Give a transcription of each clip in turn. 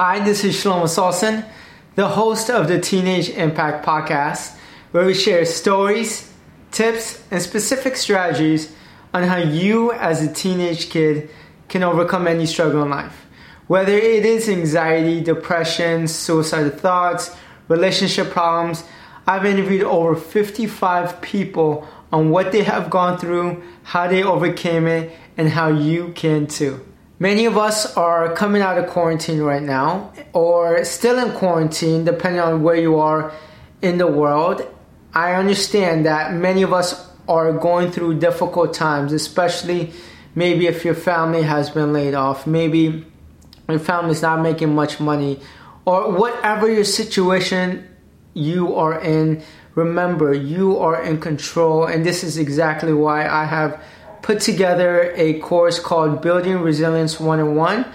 Hi, this is Shlomo Solson, the host of the Teenage Impact Podcast, where we share stories, tips, and specific strategies on how you, as a teenage kid, can overcome any struggle in life. Whether it is anxiety, depression, suicidal thoughts, relationship problems, I've interviewed over 55 people on what they have gone through, how they overcame it, and how you can too. Many of us are coming out of quarantine right now, or still in quarantine, depending on where you are in the world. I understand that many of us are going through difficult times, especially maybe if your family has been laid off, maybe your family's not making much money, or whatever your situation you are in, remember you are in control, and this is exactly why I have put together a course called Building Resilience 101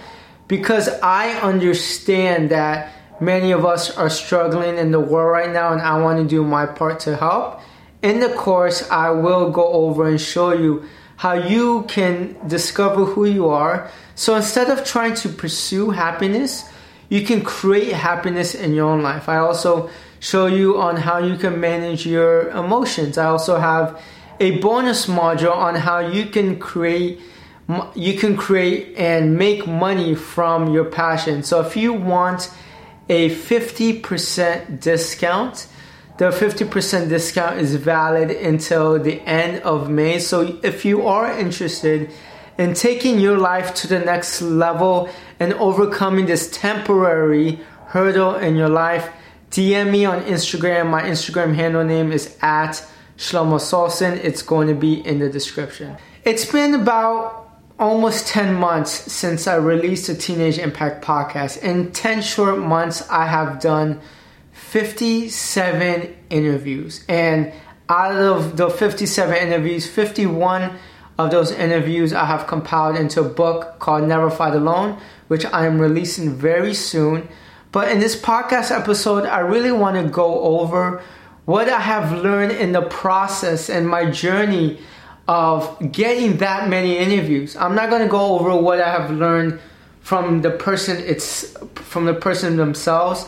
because I understand that many of us are struggling in the world right now, and I want to do my part to help. In the course, I will go over and show you how you can discover who you are. So instead of trying to pursue happiness, you can create happiness in your own life. I also show you on how you can manage your emotions. I also have a bonus module on how you can create you can create and make money from your passion. So if you want a 50% discount, the 50% discount is valid until the end of May. So if you are interested in taking your life to the next level and overcoming this temporary hurdle in your life, DM me on Instagram. My Instagram handle name is at Shlomo Solson. It's going to be in the description. It's been about almost 10 months since I released the Teenage Impact podcast. In 10 short months, I have done 57 interviews. And out of the 57 interviews, 51 of those interviews I have compiled into a book called Never Fight Alone, which I am releasing very soon. But in this podcast episode, I really want to go over what I have learned in the process and my journey of getting that many interviews. I'm not going to go over what I have learned from the person it's from the person themselves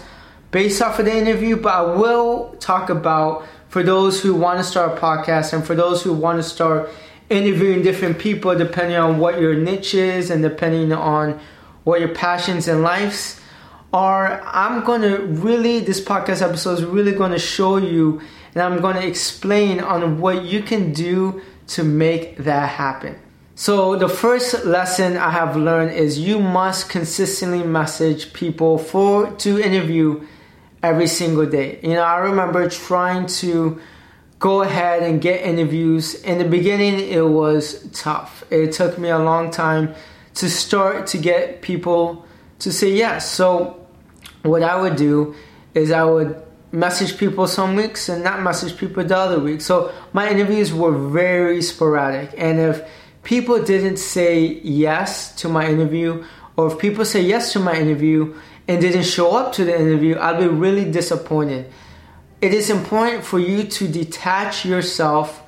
based off of the interview, but I will talk about for those who want to start a podcast and for those who want to start interviewing different people depending on what your niche is and depending on what your passions and life are I'm to really, this podcast episode is really to show you and I'm to explain on what you can do to make that happen. So, the first lesson I have learned is you must consistently message people for to interview every single day. You know, I remember trying to go ahead and get interviews. In the beginning, it was tough. It took me a long time to start to get people to say yes. So, what I would do is I would message people some weeks and not message people the other week. So my interviews were very sporadic. And if people didn't say yes to my interview, or if people say yes to my interview and didn't show up to the interview, I'd be really disappointed. It is important for you to detach yourself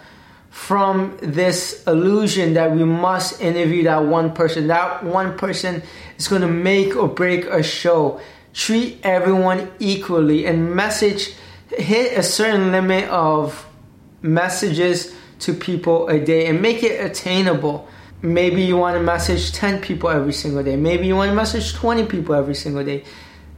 from this illusion that we must interview that one person. That one person is going to make or break a show treat everyone equally and message hit a certain limit of messages to people a day and make it attainable. Maybe you want to message 10 people every single day. Maybe you want to message 20 people every single day.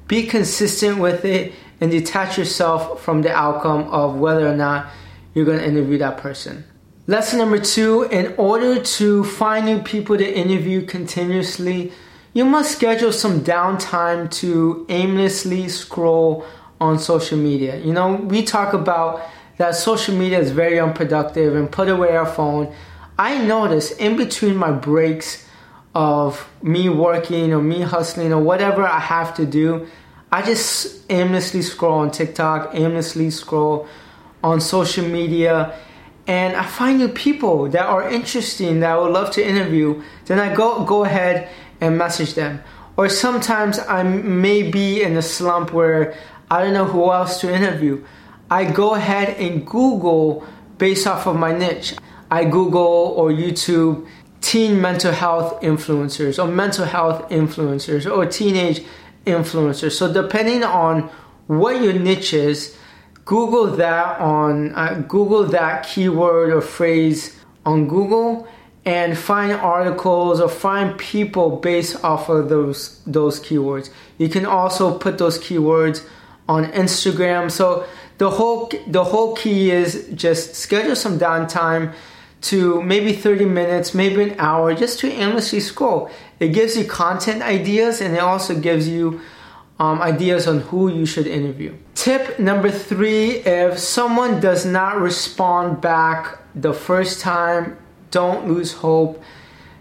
Be consistent with it and detach yourself from the outcome of whether or not you're going to interview that person. Lesson number two in order to find new people to interview continuously, you must schedule some downtime to aimlessly scroll on social media. You know, we talk about that social media is very unproductive and put away our phone. I notice in between my breaks of me working or me hustling or whatever I have to do, I just aimlessly scroll on TikTok, aimlessly scroll on social media, and I find new people that are interesting that I would love to interview. Then I go go ahead and message them. Or sometimes I may be in a slump where I don't know who else to interview. I go ahead and Google based off of my niche. I Google or YouTube teen mental health influencers or mental health influencers or teenage influencers. So depending on what your niche is, Google that on uh, Google that keyword or phrase on Google and find articles or find people based off of those those keywords. You can also put those keywords on Instagram. So the whole the whole key is just schedule some downtime to maybe 30 minutes, maybe an hour just to aimlessly scroll. It gives you content ideas and it also gives you um, ideas on who you should interview. Tip number three if someone does not respond back the first time don't lose hope.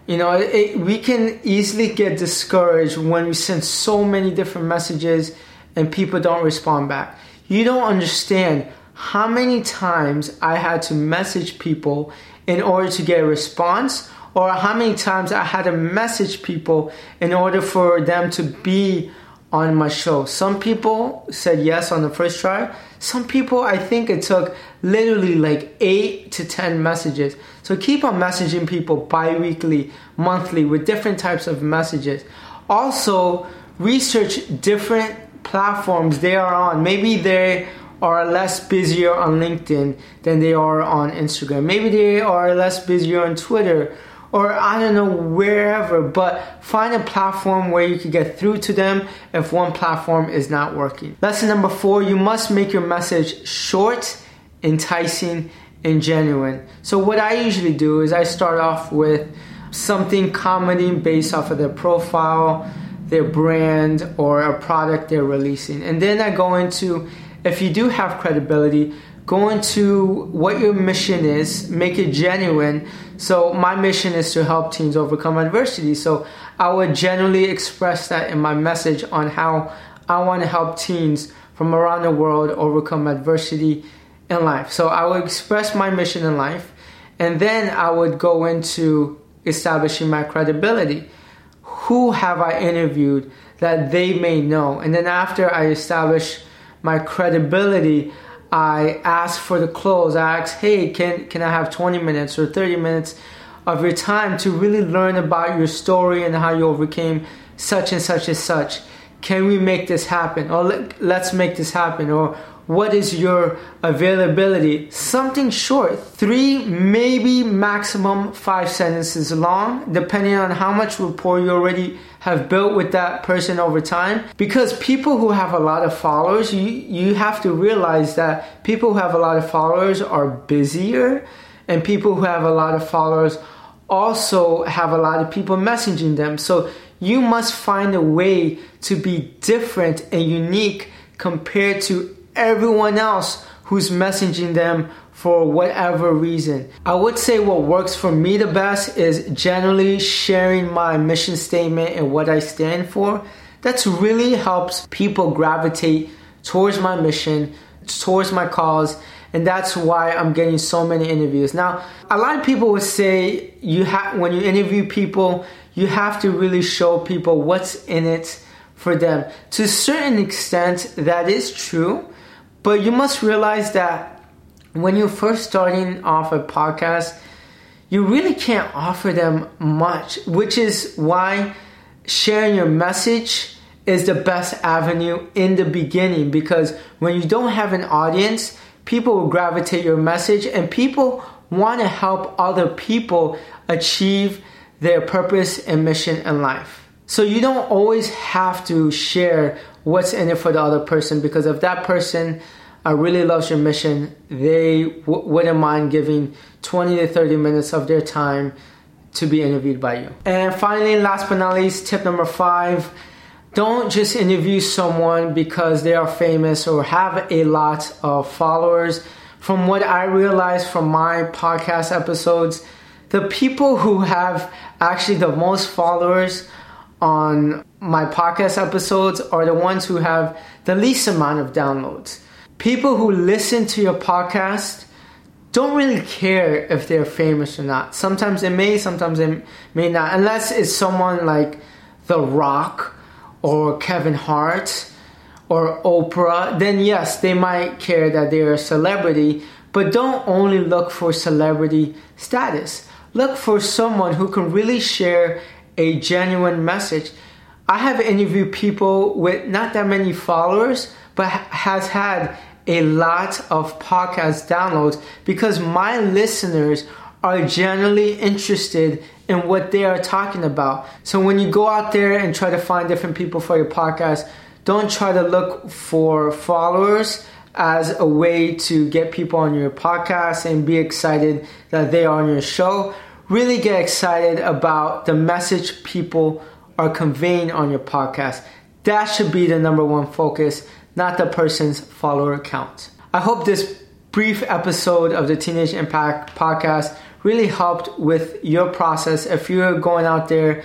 You know, it, we can easily get discouraged when we send so many different messages and people don't respond back. You don't understand how many times I had to message people in order to get a response, or how many times I had to message people in order for them to be on my show. Some people said yes on the first try. Some people, I think it took literally like eight to 10 messages. So keep on messaging people bi weekly, monthly with different types of messages. Also, research different platforms they are on. Maybe they are less busier on LinkedIn than they are on Instagram. Maybe they are less busier on Twitter or I don't know, wherever, but find a platform where you can get through to them if one platform is not working. Lesson number four you must make your message short, enticing, and genuine. So, what I usually do is I start off with something comedy based off of their profile, their brand, or a product they're releasing. And then I go into, if you do have credibility, go into what your mission is, make it genuine. So, my mission is to help teens overcome adversity. So, I would generally express that in my message on how I want to help teens from around the world overcome adversity in life. So, I would express my mission in life, and then I would go into establishing my credibility. Who have I interviewed that they may know? And then, after I establish my credibility, I ask for the close. I ask, hey, can, can I have 20 minutes or 30 minutes of your time to really learn about your story and how you overcame such and such and such? Can we make this happen? Or let, let's make this happen. Or what is your availability? Something short, three, maybe maximum five sentences long, depending on how much rapport you already have built with that person over time. Because people who have a lot of followers, you, you have to realize that people who have a lot of followers are busier, and people who have a lot of followers also have a lot of people messaging them. So you must find a way to be different and unique compared to everyone else who's messaging them for whatever reason. I would say what works for me the best is generally sharing my mission statement and what I stand for. That's really helps people gravitate towards my mission, towards my cause, and that's why I'm getting so many interviews. Now, a lot of people would say you have when you interview people, you have to really show people what's in it for them. To a certain extent, that is true but you must realize that when you're first starting off a podcast, you really can't offer them much, which is why sharing your message is the best avenue in the beginning because when you don't have an audience, people will gravitate your message and people want to help other people achieve their purpose and mission in life. So you don't always have to share what's in it for the other person because if that person uh, really loves your mission, they w- wouldn't mind giving 20 to 30 minutes of their time to be interviewed by you. And finally, last but not least, tip number five don't just interview someone because they are famous or have a lot of followers. From what I realized from my podcast episodes, the people who have actually the most followers on my podcast episodes are the ones who have the least amount of downloads. People who listen to your podcast don't really care if they're famous or not. Sometimes they may, sometimes they may not, unless it's someone like The Rock or Kevin Hart or Oprah. Then, yes, they might care that they're a celebrity, but don't only look for celebrity status. Look for someone who can really share a genuine message. I have interviewed people with not that many followers, but has had a lot of podcast downloads because my listeners are generally interested in what they are talking about. So when you go out there and try to find different people for your podcast, don't try to look for followers as a way to get people on your podcast and be excited that they are on your show. Really get excited about the message people are conveying on your podcast. That should be the number one focus, not the person's follower count. I hope this brief episode of the Teenage Impact podcast really helped with your process. If you're going out there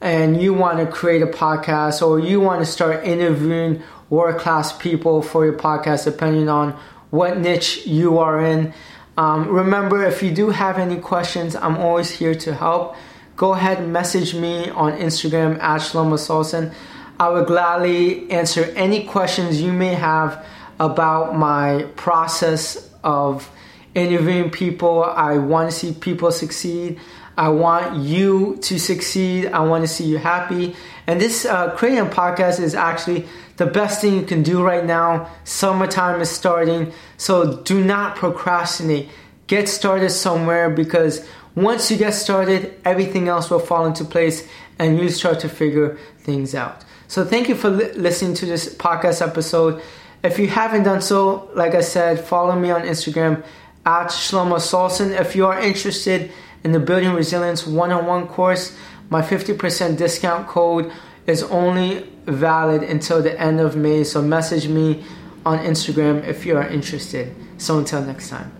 and you want to create a podcast or you want to start interviewing world class people for your podcast, depending on what niche you are in. Um, remember, if you do have any questions, I'm always here to help. Go ahead and message me on Instagram at Shlomo Solson. I would gladly answer any questions you may have about my process of interviewing people. I want to see people succeed. I want you to succeed. I want to see you happy. And this uh, creating podcast is actually the best thing you can do right now. Summertime is starting, so do not procrastinate. Get started somewhere because once you get started, everything else will fall into place and you start to figure things out. So, thank you for li- listening to this podcast episode. If you haven't done so, like I said, follow me on Instagram at Shlomo Solson. If you are interested in the Building Resilience one on one course, my 50% discount code is only valid until the end of May. So message me on Instagram if you are interested. So until next time.